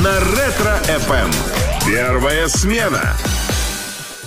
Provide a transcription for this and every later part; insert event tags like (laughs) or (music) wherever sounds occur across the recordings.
на Ретро-ФМ. Первая смена.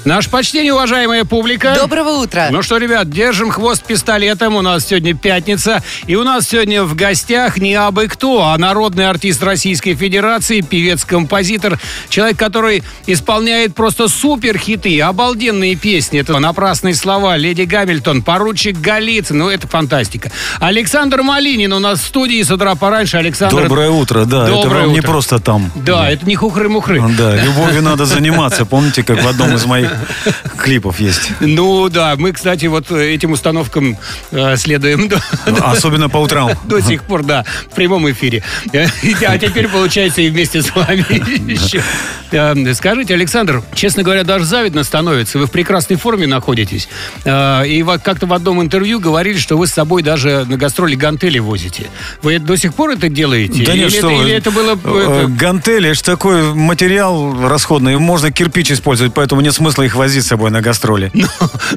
Наше почтение, уважаемая публика. Доброго утра. Ну что, ребят, держим хвост пистолетом. У нас сегодня пятница. И у нас сегодня в гостях не абы кто, а народный артист Российской Федерации, певец-композитор. Человек, который исполняет просто супер хиты, обалденные песни. Это напрасные слова. Леди Гамильтон, поручик Голицын. Ну, это фантастика. Александр Малинин у нас в студии с утра пораньше. Александр... Доброе утро, да. это Доброе не утро. просто там. Да, это не хухры-мухры. Да, любовью надо заниматься. Помните, как в одном из моих (laughs) клипов есть? Ну да, мы, кстати, вот этим установкам э, следуем до, Особенно по утрам. до сих пор, да, в прямом эфире. (laughs) А теперь, получается, и вместе с вами еще. Э, Скажите, Александр, честно говоря, даже завидно становится. Вы в прекрасной форме находитесь. Э, И как-то в одном интервью говорили, что вы с собой даже на гастроли гантели возите. Вы до сих пор это делаете? Да нет, или, что это, или это было... Э, это- Гантели, это такой материал расходный. Можно кирпич использовать, поэтому нет смысла их возить с собой на гастроли. Ну,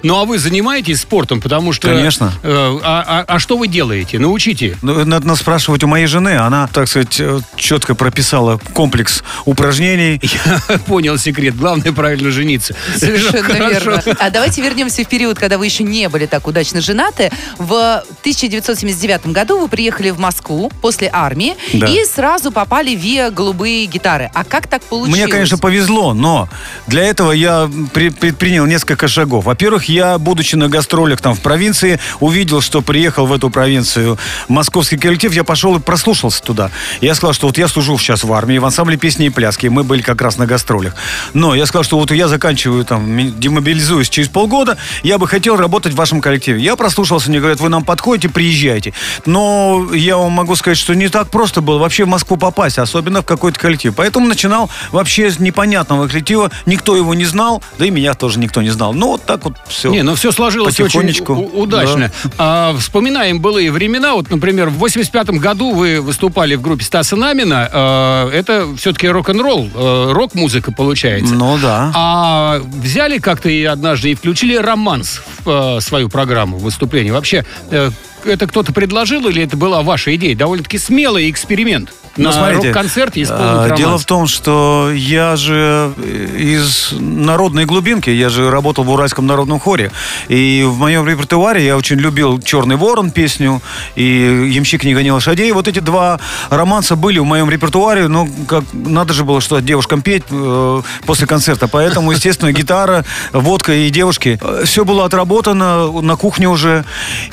ну, а вы занимаетесь спортом, потому что... Конечно. э, а, а- а что вы делаете? Научите. Ну, Надо нас спрашивать у моей жены. Она, так сказать, э, четко прописала комплекс упражнений. (laughs) Я понял секрет. Главное правильно жениться. Совершенно Хорошо. верно. А давайте вернемся в период, когда вы еще не были так удачно женаты. В 1979 году вы приехали в Москву после армии Да. и сразу попали в ВИА «Голубые гитары». А как так получилось? Мне, конечно, повезло, но для этого я при- предпринял несколько шагов. Во-первых, я, будучи на гастролях там в провинции, увидел, что приехал в эту провинцию московский коллектив, я пошел и прослушался туда. Я сказал, что вот я служу сейчас в армии, в ансамбле песни и пляски, мы были как раз на гастролях. Но я сказал, что вот я заканчиваю там, демобилизуюсь через полгода, я бы хотел работать в вашем коллективе. Я прослушался, мне говорят, вы нам подходите, приезжайте. Но я вам могу сказать, что не так просто было вообще в Москву попасть, особенно в какой-то коллектив. Поэтому начинал вообще с непонятного коллектива, никто его не знал, да и меня тоже никто не знал. Ну, вот так вот все. Не, ну все сложилось очень Потихонечку, у- удачно. А, вспоминаем былые времена. Вот, например, в 85 году вы выступали в группе Стаса Намина. А, это все-таки рок-н-ролл, э, рок-музыка получается. Ну да. А взяли как-то и однажды и включили романс в э, свою программу выступления. Вообще, э, это кто-то предложил или это была ваша идея? Довольно-таки смелый эксперимент. Ну, На рок-концерте исполнить а, романс. Дело в том, что я же из народной глубинки, я же работал в Уральском народном хоре. И в моем репертуаре я очень любил «Черный ворон» песню и «Ямщик не гони лошадей». Вот эти два романса были в моем репертуаре. Ну, как надо же было что девушкам петь э, после концерта. Поэтому, естественно, гитара, водка и девушки. Все было отработано на кухне уже.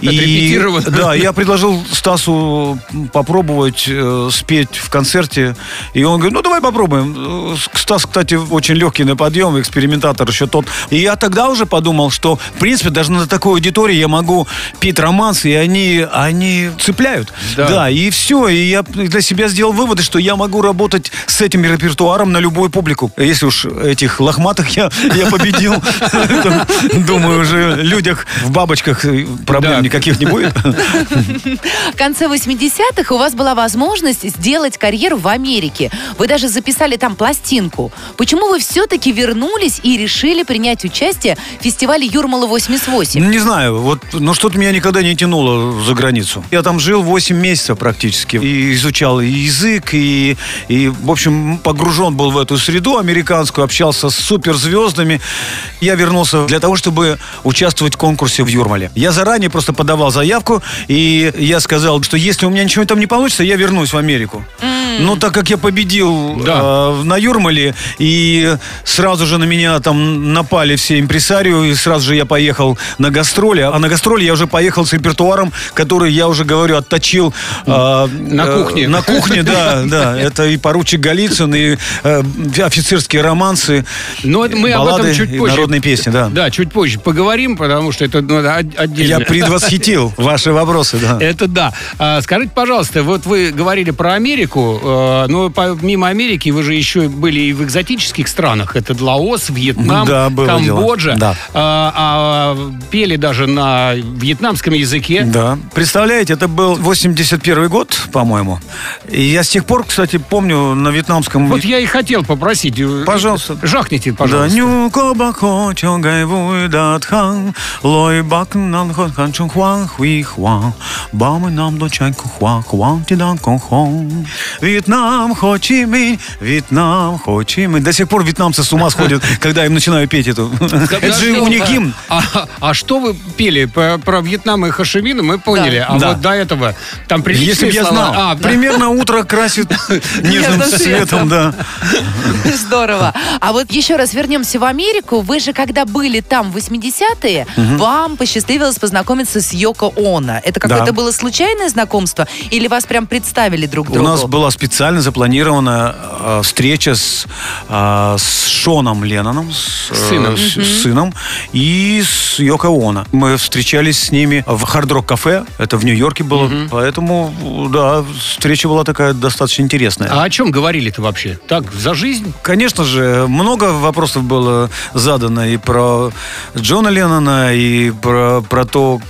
И, да, я предложил Стасу попробовать э, спеть в концерте. И он говорит, ну давай попробуем. Стас, кстати, очень легкий на подъем, экспериментатор еще тот. И я тогда уже подумал, что, в принципе, даже на такой аудитории я могу петь романсы, и они, они цепляют. Да. и все. И я для себя сделал выводы, что я могу работать с этим репертуаром на любую публику. Если уж этих лохматых я, я победил, (laughs) думаю, уже людях в бабочках проблем Да. никаких не будет. (laughs) В конце 80-х у вас была возможность сделать карьеру в Америке. Вы даже записали там пластинку. Почему вы все-таки вернулись и решили принять участие в фестивале Юрмала-88? Ну, Не знаю, вот, но что-то меня никогда не тянуло за границу. Я там жил 8 месяцев практически. И изучал и язык, и, и, в общем, погружен был в эту среду американскую, общался с суперзвездами. Я вернулся для того, чтобы участвовать в конкурсе в Юрмале. Я заранее просто подавал заявку, и я сказал, что если у меня ничего там не получится, я вернусь в Америку. Но так как я победил Да. э, на Юрмале, и сразу же на меня там напали все импресарио, и сразу же я поехал на гастроли. А на гастроли я уже поехал с репертуаром, который я уже говорю, отточил э, На э, кухне. На кухне, да, (laughs) да. Это и поручик Голицын, и э, офицерские романсы, Но это мы об этом чуть позже. народные песни, да. Да, чуть позже поговорим, потому что это ну, от- отдельно. Я предвосхитил (laughs) ваши вопросы, да. Это да. А, скажите, пожалуйста, вот вы говорили про Америку, э, но помимо Америки вы же еще были и в экзотических странах. Это Лаос, Вьетнам, Да, дело. Камбоджа. Да. А, а пели даже на вьетнамском языке. Да. Представляете, это был 81 год, по-моему. И я с тех пор, кстати, помню на вьетнамском... Вот я и хотел попросить. э, Пожалуйста. Жахните, Да, пожалуйста. ню ко ба хо чо гай вуй дат хан, лой бак нан хон хан чун хуан хуи хуан, ба мы нам до чай ку хуа хуан ти дан кон хон. Минь, Вьетнам, Хо Чи Минь, Вьетнам, Хо Чи Минь. До сих пор вьетнамцы с ума сходят, (laughs) когда я им начинаю петь эту. Это же у них гимн. А, а что вы пели про, Вьетнам и Хашимина, мы поняли. А вот до этого там приличные Если бы я знал. А, Примерно утро красит (laughs) (laughs) нежным цветом, да. Здорово. А вот еще раз вернемся в Америку. Вы же, когда были там в 80-е, вам посчастливилось познакомиться с Йоко Оно. Это какое-то было случайное знакомство? Или вас прям представили друг другу? Нас была специально запланирована э, встреча с, э, с Шоном Ленноном, с, э, Сыном. с- с сыном, и с Йоко Оно. Мы встречались с ними в Хард-Рок кафе, это в Нью-Йорке было, поэтому, да, встреча была такая достаточно интересная. а о чем говорили-то вообще? Так, за жизнь? Конечно же, много вопросов было задано и про Джона Леннона, и про, про то,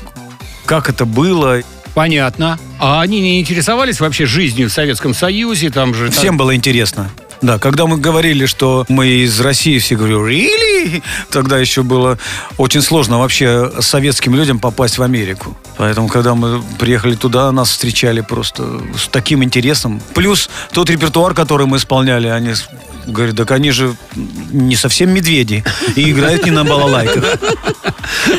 как это было. Понятно. А они не интересовались вообще жизнью в Советском Союзе? Там же... Всем было интересно. Да, когда мы говорили, что мы из России, все говорили, really? Тогда еще было очень сложно вообще советским людям попасть в Америку. Поэтому, когда мы приехали туда, нас встречали просто с таким интересом. Плюс тот репертуар, который мы исполняли, они говорят, так они же не совсем медведи и играют не на балалайках.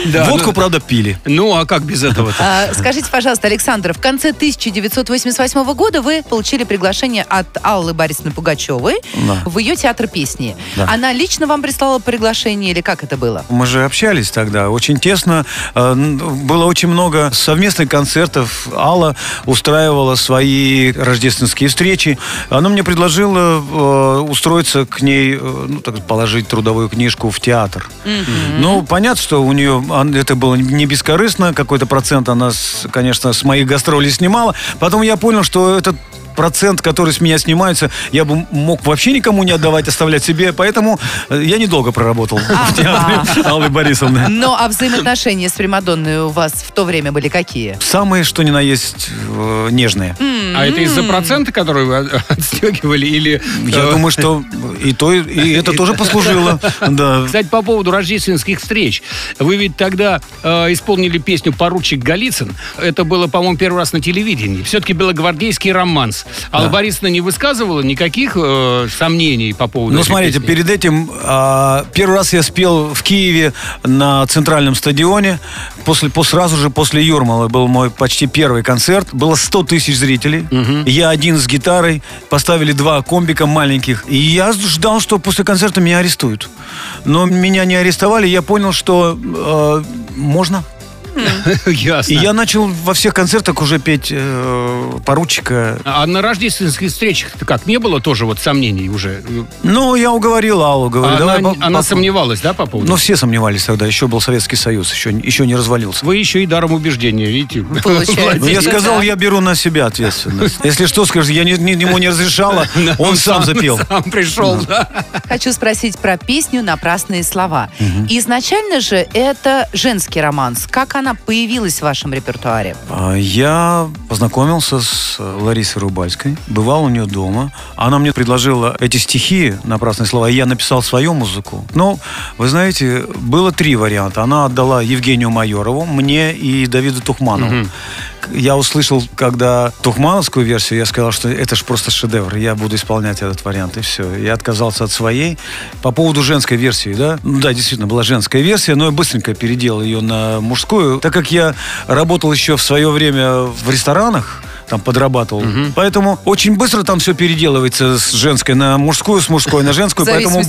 Да, Водку, ну- правда, пили. Ну, а как без этого-то? А, скажите, пожалуйста, Александр, в конце 1988 года вы получили приглашение от Аллы Борисовны Пугачевой Да. в ее театр песни. Да. Она лично вам прислала приглашение или как это было? Мы же общались тогда очень тесно. Э, Было очень много совместных концертов. Алла устраивала свои рождественские встречи. Она мне предложила э, устроиться к ней, э, ну, так положить трудовую книжку в театр. Ну, понятно, что у нее это было не бескорыстно. Какой-то процент она, конечно, с моих гастролей снимала. Потом я понял, что этот процент, который с меня снимается, я бы мог вообще никому не отдавать, оставлять себе. Поэтому э, я недолго проработал в театре Аллы Борисовны. Ну, а взаимоотношения с Примадонной у вас в то время были какие? Самые, что ни на есть, э, нежные. А это из-за процента, который вы отстегивали? Или... Я э, думаю, что и то, и это тоже послужило. (laughs) Да. Кстати, по поводу рождественских встреч. Вы ведь тогда э, исполнили песню «Поручик Голицын». Это было, по-моему, первый раз на телевидении. Все-таки белогвардейский романс. Алла Борисовна не высказывала никаких э, сомнений по поводу Ну, смотрите, песни? перед этим а, первый раз я спел в Киеве на центральном стадионе. После, по, сразу же после Юрмалы был мой почти первый концерт. Было 100 тысяч зрителей. Я один с гитарой. Поставили два комбика маленьких. И я ждал, что после концерта меня арестуют. Но меня не арестовали. Я понял, что э, можно. (laughs) Ясно. И я начал во всех концертах уже петь э, поручика. А на рождественских встречах как, не было тоже вот сомнений уже? Ну, я уговорил Аллу, говорю, А давай она, по- она по- сомневалась, да, по поводу? Ну, все сомневались тогда, еще был Советский Союз, еще, еще не развалился. Вы еще и даром убеждения, видите? Получается. (laughs) Ну, я сказал, я беру на себя ответственность. (laughs) Если что, скажешь, я не- не- ему не разрешала, он сам запел. Сам пришел, да. Хочу спросить про песню «Напрасные слова». Изначально же это женский романс. Как она появилась в вашем репертуаре? А, Я познакомился с э, Ларисой Рубальской, бывал у нее дома. Она мне предложила эти стихи, напрасные слова, и я написал свою музыку. Но, вы знаете, было три варианта. Она отдала Евгению Майорову, мне и Давиду Тухманову. Я услышал, когда тухмановскую версию, я сказал, что это же просто шедевр, я буду исполнять этот вариант, и все. Я отказался от своей. По поводу женской версии, да? Ну да, действительно, была женская версия, но я быстренько переделал ее на мужскую. Так как я работал еще в свое время в ресторанах, там подрабатывал. Поэтому очень быстро там все переделывается с женской на мужскую, с мужской на женскую. (laughs) Поэтому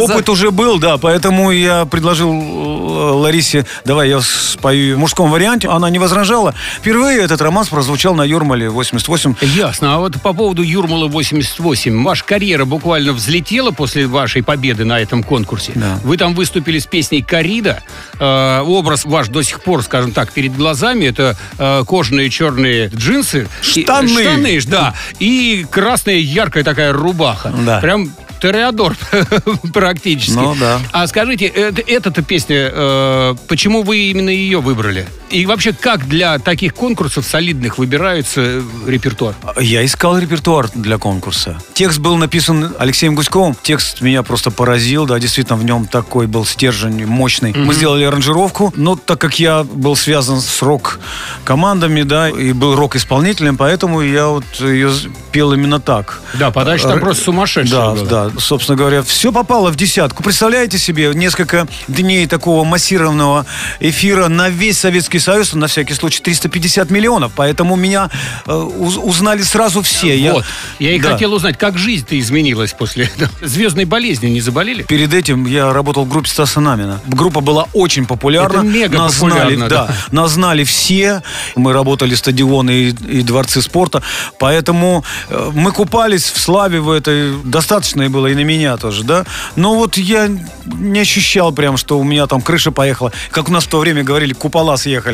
опыт уже был, да. Поэтому я предложил э, Ларисе, давай я спою в мужском варианте. Она не возражала. Впервые этот романс прозвучал на Юрмале 88. Ясно. А вот по поводу Юрмала 88. Ваша карьера буквально взлетела после вашей победы на этом конкурсе. Да. Вы там выступили с песней «Корида». Э, образ ваш до сих пор, скажем так, перед глазами. Это э, кожаные черные джинсы. И- Штаны. штаны, ж, да. И красная яркая такая рубаха. Да. Прям Тореадор (laughs) практически. Ну, да. А скажите, это- эта-то песня, э, почему вы именно ее выбрали? И вообще, как для таких конкурсов солидных выбирается э, репертуар? Я искал репертуар для конкурса. Текст был написан Алексеем Гуськовым. Текст меня просто поразил, да, действительно, в нем такой был стержень мощный. Мы сделали аранжировку, но так как я был связан с рок-командами, да, и был рок-исполнителем, поэтому я вот ее пел именно так. Да, подача там просто сумасшедшая Да, была. да. Собственно говоря, все попало в десятку. Представляете себе, несколько дней такого массированного эфира на весь Советский Союз, на всякий случай, 350 миллионов. Поэтому меня э, уз- узнали сразу все. Я- Вот. Я и Да. хотел узнать, как жизнь-то изменилась после этого. (laughs) звездной болезни не заболели? Перед этим я работал в группе Стаса Намина. Группа была очень популярна. Это мега нас популярно, знали, да. да. Нас знали все. Мы работали стадионы и, и дворцы спорта. Поэтому э, мы купались в славе в этой. Достаточно и было и на меня тоже, да. Но вот я не ощущал прям, что у меня там крыша поехала. Как у нас в то время говорили, купола съехали.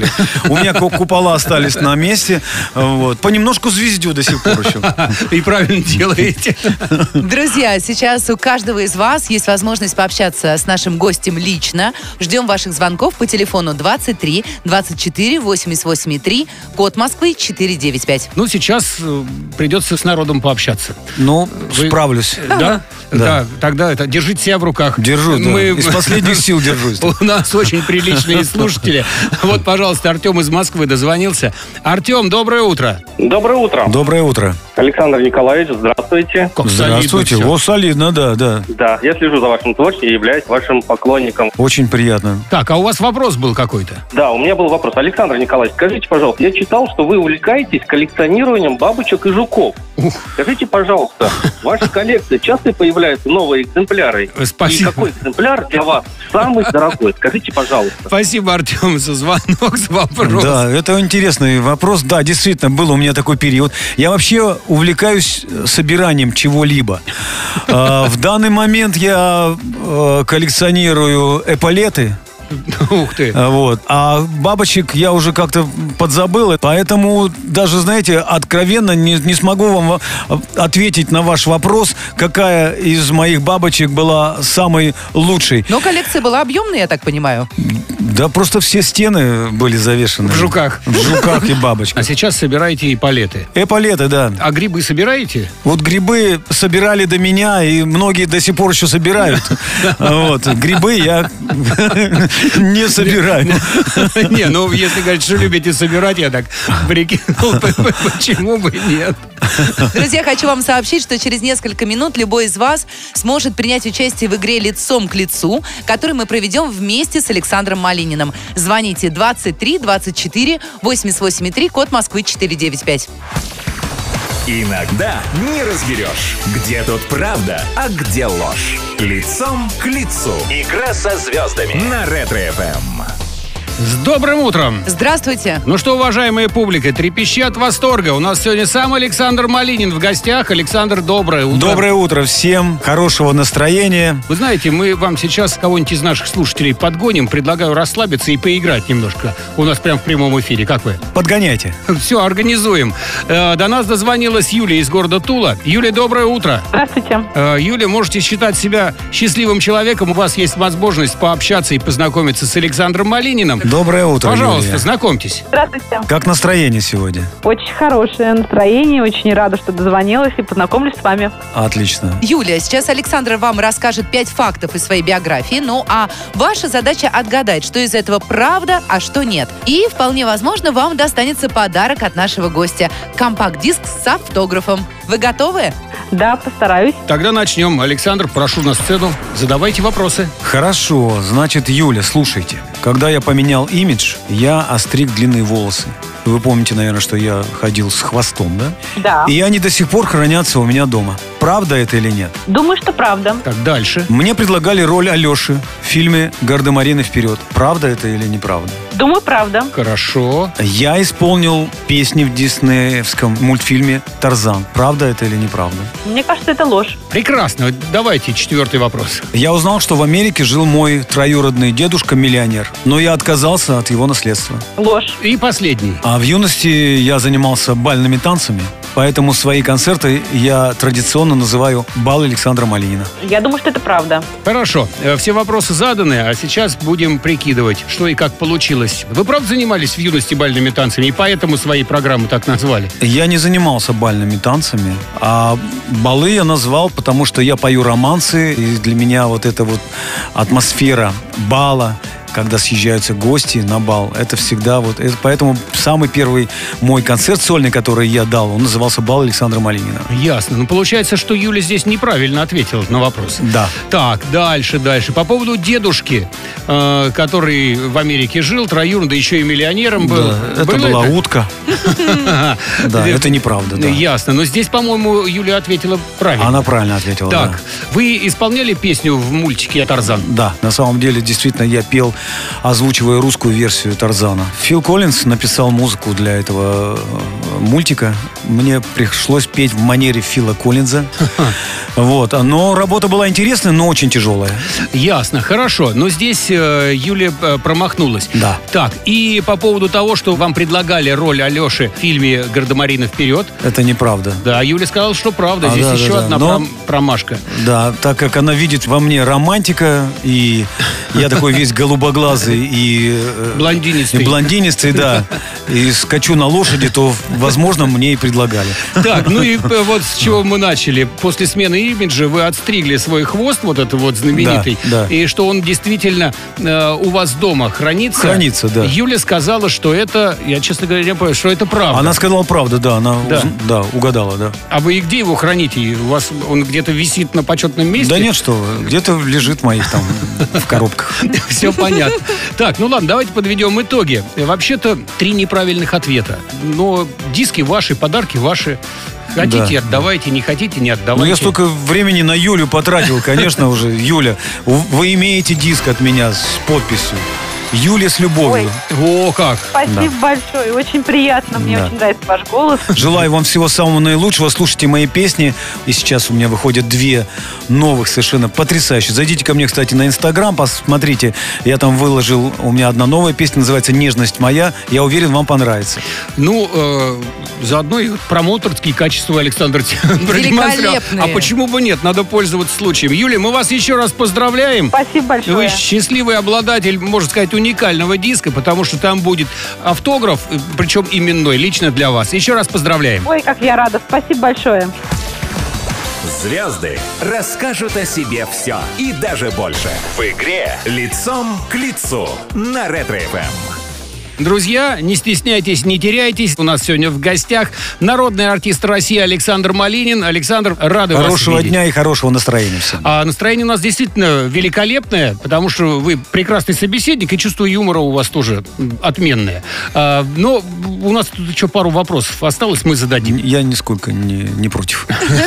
У меня ку- купола остались на месте. Вот. Понемножку звездю до сих пор еще. И правильно делаете. Друзья, сейчас у каждого из вас есть возможность пообщаться с нашим гостем лично. Ждем ваших звонков по телефону 23 24 88 3, код Москвы 495. Ну, сейчас э, придется с народом пообщаться. Ну, Вы- справлюсь. Да? Да. Да. Тогда это держите себя в руках. Держу, да. Из последних сил держусь. У нас очень приличные слушатели. (laughs) Вот, пожалуйста, Артем из Москвы дозвонился. Артем, доброе утро. Доброе утро. Доброе утро. Александр Николаевич, здравствуйте. Как Здравствуйте. солидно. О, солидно, да, да. Да, я слежу за вашим творчеством и являюсь вашим поклонником. Очень приятно. Так, а у вас вопрос был какой-то? Да, у меня был вопрос. Александр Николаевич, скажите, пожалуйста, я читал, что вы увлекаетесь коллекционированием бабочек и жуков. Ух. Скажите, пожалуйста, в вашей коллекции часто появляются новые экземпляры? Спасибо. И какой экземпляр для вас самый дорогой? Скажите, пожалуйста. Спасибо, Артем, за звонок, вопрос. Да, это интересный вопрос. Да, действительно, был у меня такой период. Я вообще увлекаюсь э, собиранием чего-либо. А, В данный момент я э, коллекционирую эполеты. (laughs) Ух ты. А, Вот. А бабочек я уже как-то подзабыл, поэтому даже, знаете, откровенно не, не смогу вам во- ответить на ваш вопрос, какая из моих бабочек была самой лучшей. Но коллекция была объемная, я так понимаю. Да просто все стены были завешены. В жуках. В жуках и А бабочках. сейчас собираете и палеты. Эполеты, да. А грибы собираете? Вот грибы собирали до меня, и многие до сих пор еще собирают. (laughs) Вот. Грибы я не (laughs) собираю. (laughs) Не, ну если говорить, что любите собирать, я так прикинул, (laughs) почему бы нет. Друзья, хочу вам сообщить, что через несколько минут любой из вас сможет принять участие в игре «Лицом к лицу», которую мы проведем вместе с Александром Малининым. Звоните 23 24 883, код Москвы 495. Иногда не разберешь, где тут правда, а где ложь. Лицом к лицу. Игра со звездами на Ретро-ФМ. С добрым утром! Здравствуйте. Ну что, уважаемая публика, трепещи от восторга. У нас сегодня сам Александр Малинин в гостях. Александр, доброе утро. Доброе утро всем, хорошего настроения. Вы знаете, мы вам сейчас кого-нибудь из наших слушателей подгоним. Предлагаю расслабиться и поиграть немножко. У нас прям в прямом эфире. Как вы? Подгоняйте. (laughs) Все, организуем. Э, До нас дозвонилась Юлия из города Тула. Юлия, доброе утро. Здравствуйте. Э, Юля, можете считать себя счастливым человеком. У вас есть возможность пообщаться и познакомиться с Александром Малининым. Доброе утро, Пожалуйста, Юлия. знакомьтесь. Здравствуйте. Как настроение сегодня? Очень хорошее настроение. Очень рада, что дозвонилась и познакомлюсь с вами. Отлично. Юлия, сейчас Александр вам расскажет пять фактов из своей биографии. Ну, а ваша задача отгадать, что из этого правда, а что нет. И, вполне возможно, вам достанется подарок от нашего гостя. Компакт-диск с автографом. Вы готовы? Да, постараюсь. Тогда начнем. Александр, прошу на сцену. Задавайте вопросы. Хорошо, значит, Юля, слушайте. Когда я поменял имидж, я остриг длинные волосы. Вы помните, наверное, что я ходил с хвостом, да? Да. И они до сих пор хранятся у меня дома. Правда это или нет? Думаю, что правда. Так, дальше. Мне предлагали роль Алеши в фильме «Гардемарины вперед». Правда это или неправда? Думаю, правда. Хорошо. Я исполнил песни в диснеевском мультфильме «Тарзан». Правда это или неправда? Мне кажется, это ложь. Прекрасно. Давайте четвертый вопрос. Я узнал, что в Америке жил мой троюродный дедушка-миллионер, но я отказался от его наследства. Ложь. И последний. А в юности я занимался бальными танцами. Поэтому свои концерты я традиционно называю «Бал Александра Малинина». Я думаю, что это правда. Хорошо, э, все вопросы заданы, а сейчас будем прикидывать, что и как получилось. Вы правда занимались в юности бальными танцами, и поэтому свои программы так назвали? Я не занимался бальными танцами, а балы я назвал, потому что я пою романсы, и для меня вот эта вот атмосфера бала, когда съезжаются гости на бал. Это всегда вот... Это, поэтому самый первый мой концерт сольный, который я дал, он назывался «Бал Александра Малинина». Ясно. Ну, получается, что Юля здесь неправильно ответила на вопрос. Да. Так, дальше, дальше. По поводу дедушки, э, который в Америке жил, троюродный, да еще и миллионером был. Да, это Было была утка. (laughs) Да, это неправда, да. Ясно. Но здесь, по-моему, Юля ответила правильно. Она правильно ответила, Так, вы исполняли песню в мультике «Тарзан»? Да, на самом деле, действительно, я пел, озвучивая русскую версию Тарзана. Фил Коллинз написал музыку для этого э, мультика. Мне пришлось петь в манере Фила Коллинза. (laughs) Вот. Но работа была интересная, но очень тяжелая. Ясно, хорошо. Но здесь э, Юля э, промахнулась. Да. Так, и по поводу того, что вам предлагали роль Алеши в фильме «Гардемарина вперед», Это неправда. да, Юля сказала, что правда. А, Здесь да, еще да. одна Но- пром- промашка. Да, так как она видит во мне романтика, и я такой весь голубоглазый и... э, Блондинистый. И блондинистый, да. И скачу на лошади, то, возможно, мне и предлагали. Так, ну и э, вот с чего мы начали. После смены имиджа вы отстригли свой хвост, вот этот вот знаменитый. Да, да. И что он действительно э, у вас дома хранится. Хранится, да. Юля сказала, что это, я, честно говоря, не понял, что это правда. Она сказала правду, да, она Да. уз- да, угадала, да. А вы где его храните? У вас он где-то висит на почетном месте? Да нет, что, где-то лежит в моих там в коробках. (laughs) Все понятно. Так, ну ладно, давайте подведем итоги. Вообще-то три неправильных ответа. Но диски ваши, подарки ваши. Хотите, Да. отдавайте, не хотите, не Ну, отдавайте. я столько времени на Юлю потратил, конечно, уже. Юля, вы имеете диск от меня с подписью. Юля с любовью. О, как! Спасибо большое. Очень приятно. Мне Да. очень нравится ваш голос. Желаю вам всего самого наилучшего. Слушайте мои песни. И сейчас у меня выходят две новых совершенно потрясающие. Зайдите ко мне, кстати, на Инстаграм, посмотрите. Я там выложил, у меня одна новая песня, называется «Нежность моя». Я уверен, вам понравится. Ну, э, заодно и промоутерские качества Александр продемонстрировал. А почему бы нет? Надо пользоваться случаем. Юлия, мы вас еще раз поздравляем. Спасибо большое. Вы счастливый обладатель, можно сказать, уникального диска, потому что там будет автограф, э, причем именной, лично для вас. Еще раз поздравляем. Ой, как я рада. Спасибо большое. Звезды расскажут о себе все и даже больше. В игре «Лицом к лицу» на Ретро-ФМ. Друзья, не стесняйтесь, не теряйтесь. У нас сегодня в гостях народный артист России Александр Малинин. Александр, рады вас Хорошего видеть. дня и хорошего настроения всем. А настроение у нас действительно великолепное, потому что вы прекрасный собеседник, и чувство юмора у вас тоже отменное. А, но у нас тут еще пару вопросов осталось, мы зададим. Я нисколько не, не против.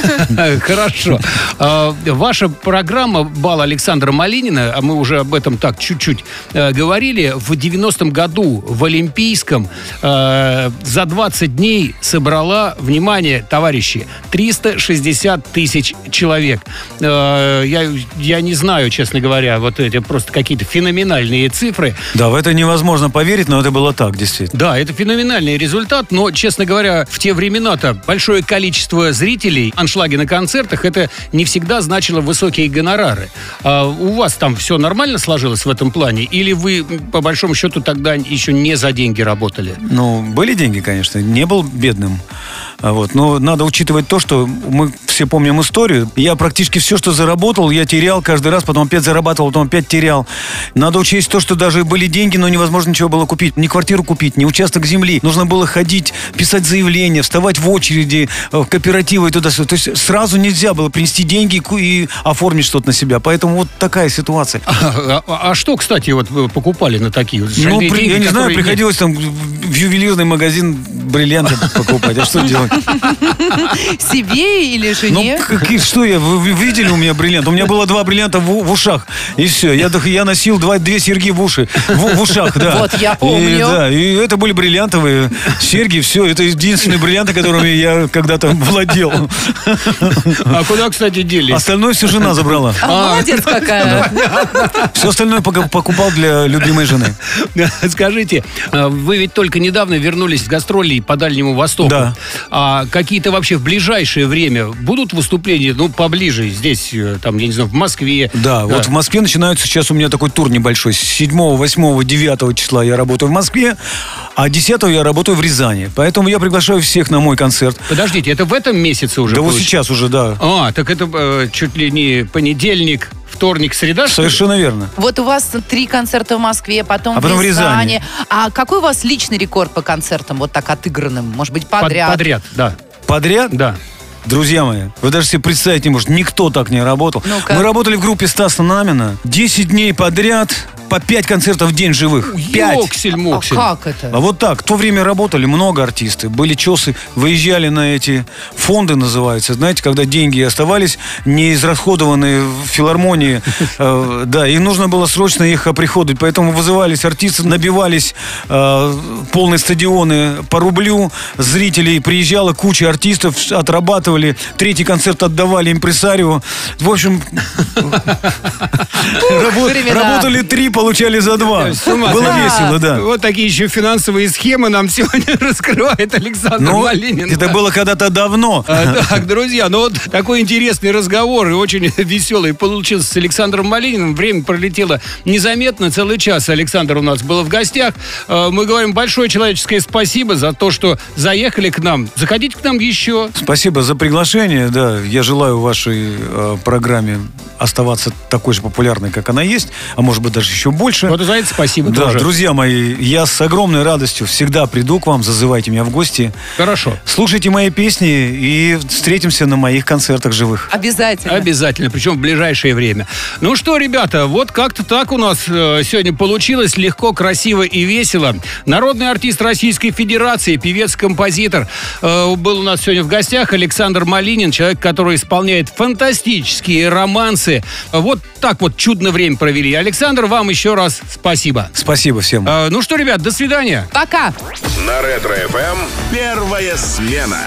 (laughs) Хорошо. А, Ваша программа «Бал Александра Малинина», а мы уже об этом так чуть-чуть э, говорили, в 90-м году в Олимпийском э, за 20 дней собрала, внимание, товарищи, 360 тысяч человек. Э, Я, я не знаю, честно говоря, вот эти просто какие-то феноменальные цифры. Да, в это невозможно поверить, но это было так, действительно. Да, это феноменальный результат, но, честно говоря, в те времена-то большое количество зрителей, аншлаги на концертах, это не всегда значило высокие гонорары. А у вас там все нормально сложилось в этом плане? Или вы, по большому счету, тогда еще не за деньги работали? Ну, были деньги, конечно, не был бедным. А Вот. Но надо учитывать то, что мы все помним историю. Я практически все, что заработал, я терял каждый раз, потом опять зарабатывал, потом опять терял. Надо учесть то, что даже были деньги, но невозможно ничего было купить. Ни квартиру купить, ни участок земли. Нужно было ходить, писать заявления, вставать в очереди, э, в кооперативы и туда-сюда. То есть сразу нельзя было принести деньги и оформить что-то на себя. Поэтому вот такая ситуация. А, а- а что, кстати, вот покупали на такие Ну, при- деньги, я не знаю, которые нет? приходилось там в ювелирный магазин бриллианты покупать. А что делать? (laughs) Себе или Ну, жене? какие, что я, вы, видели у меня бриллиант? У меня было два бриллианта в, ушах, и все. Я, я носил два, две серьги в уши, в, в ушах, да. Вот, я И, помню. да, и это были бриллиантовые серьги, все. Это единственные бриллианты, которыми я когда-то владел. А куда, кстати, делись? Остальное все жена забрала. А, молодец какая. Все остальное покупал для любимой жены. Скажите, а, вы ведь только недавно вернулись с гастролей по Дальнему Востоку. Да. А какие-то вообще в ближайшее время будут выступления, ну, поближе, здесь, э, там, я не знаю, в Москве? Да, вот в Москве начинаются сейчас у меня такой тур небольшой. С 7, 8, 9 числа я работаю в Москве, а 10 я работаю в Рязани. Поэтому я приглашаю всех на мой концерт. Подождите, это в этом месяце уже Да вот получится? сейчас уже, да. А, так это э, чуть ли не понедельник, вторник, среда, что ли? Совершенно верно. Вот у вас три концерта в Москве, потом, А потом в в Рязани. А какой у вас личный рекорд по концертам, вот так отыгранным? Может быть, Под- подряд? Подряд, да. Подряд? Да. Друзья мои, вы даже себе представить не можете, никто так не работал. Ну-ка. Мы работали в группе Стаса Намина 10 дней подряд, по 5 концертов в день живых. 5. Ёксель, А моксель. как это? А вот так. В то время работали много артисты. Были чесы, выезжали на эти фонды, называются. Знаете, когда деньги оставались не израсходованные в филармонии. Э, (laughs) Да, и нужно было срочно их оприходовать. Поэтому вызывались артисты, набивались э, полные стадионы по рублю. Зрителей приезжала куча артистов, отрабатывали. Третий концерт отдавали импресарио. В общем, (laughs) (laughs) работали три, получали за два. Было весело, да. Вот такие еще финансовые схемы нам (laughs) сегодня раскрывает Александр Ну, Малинин. это было когда-то давно. А, Так, друзья, ну вот такой интересный разговор и очень (laughs) веселый получился с Александром Малининым. Время пролетело незаметно, целый час Александр у нас был в гостях. Э, Мы говорим большое человеческое спасибо за то, что заехали к нам. Заходите к нам еще. Спасибо за приглашение. Да, я желаю вашей э, программе оставаться такой же популярной, как она есть, а может быть даже еще больше. Вот за это спасибо да, тоже. друзья мои, я с огромной радостью всегда приду к вам, зазывайте меня в гости. Хорошо. Слушайте мои песни и встретимся на моих концертах живых. Обязательно. Обязательно, причем в ближайшее время. Ну что, ребята, вот как-то так у нас э, сегодня получилось легко, красиво и весело. Народный артист Российской Федерации, певец-композитор, э, был у нас сегодня в гостях Александр Малинин, человек, который исполняет фантастические романсы. Вот так вот чудно время провели. Александр, вам еще раз спасибо. Спасибо всем. Э, ну что, ребят, до свидания. Пока. На Ретро-ФМ первая смена.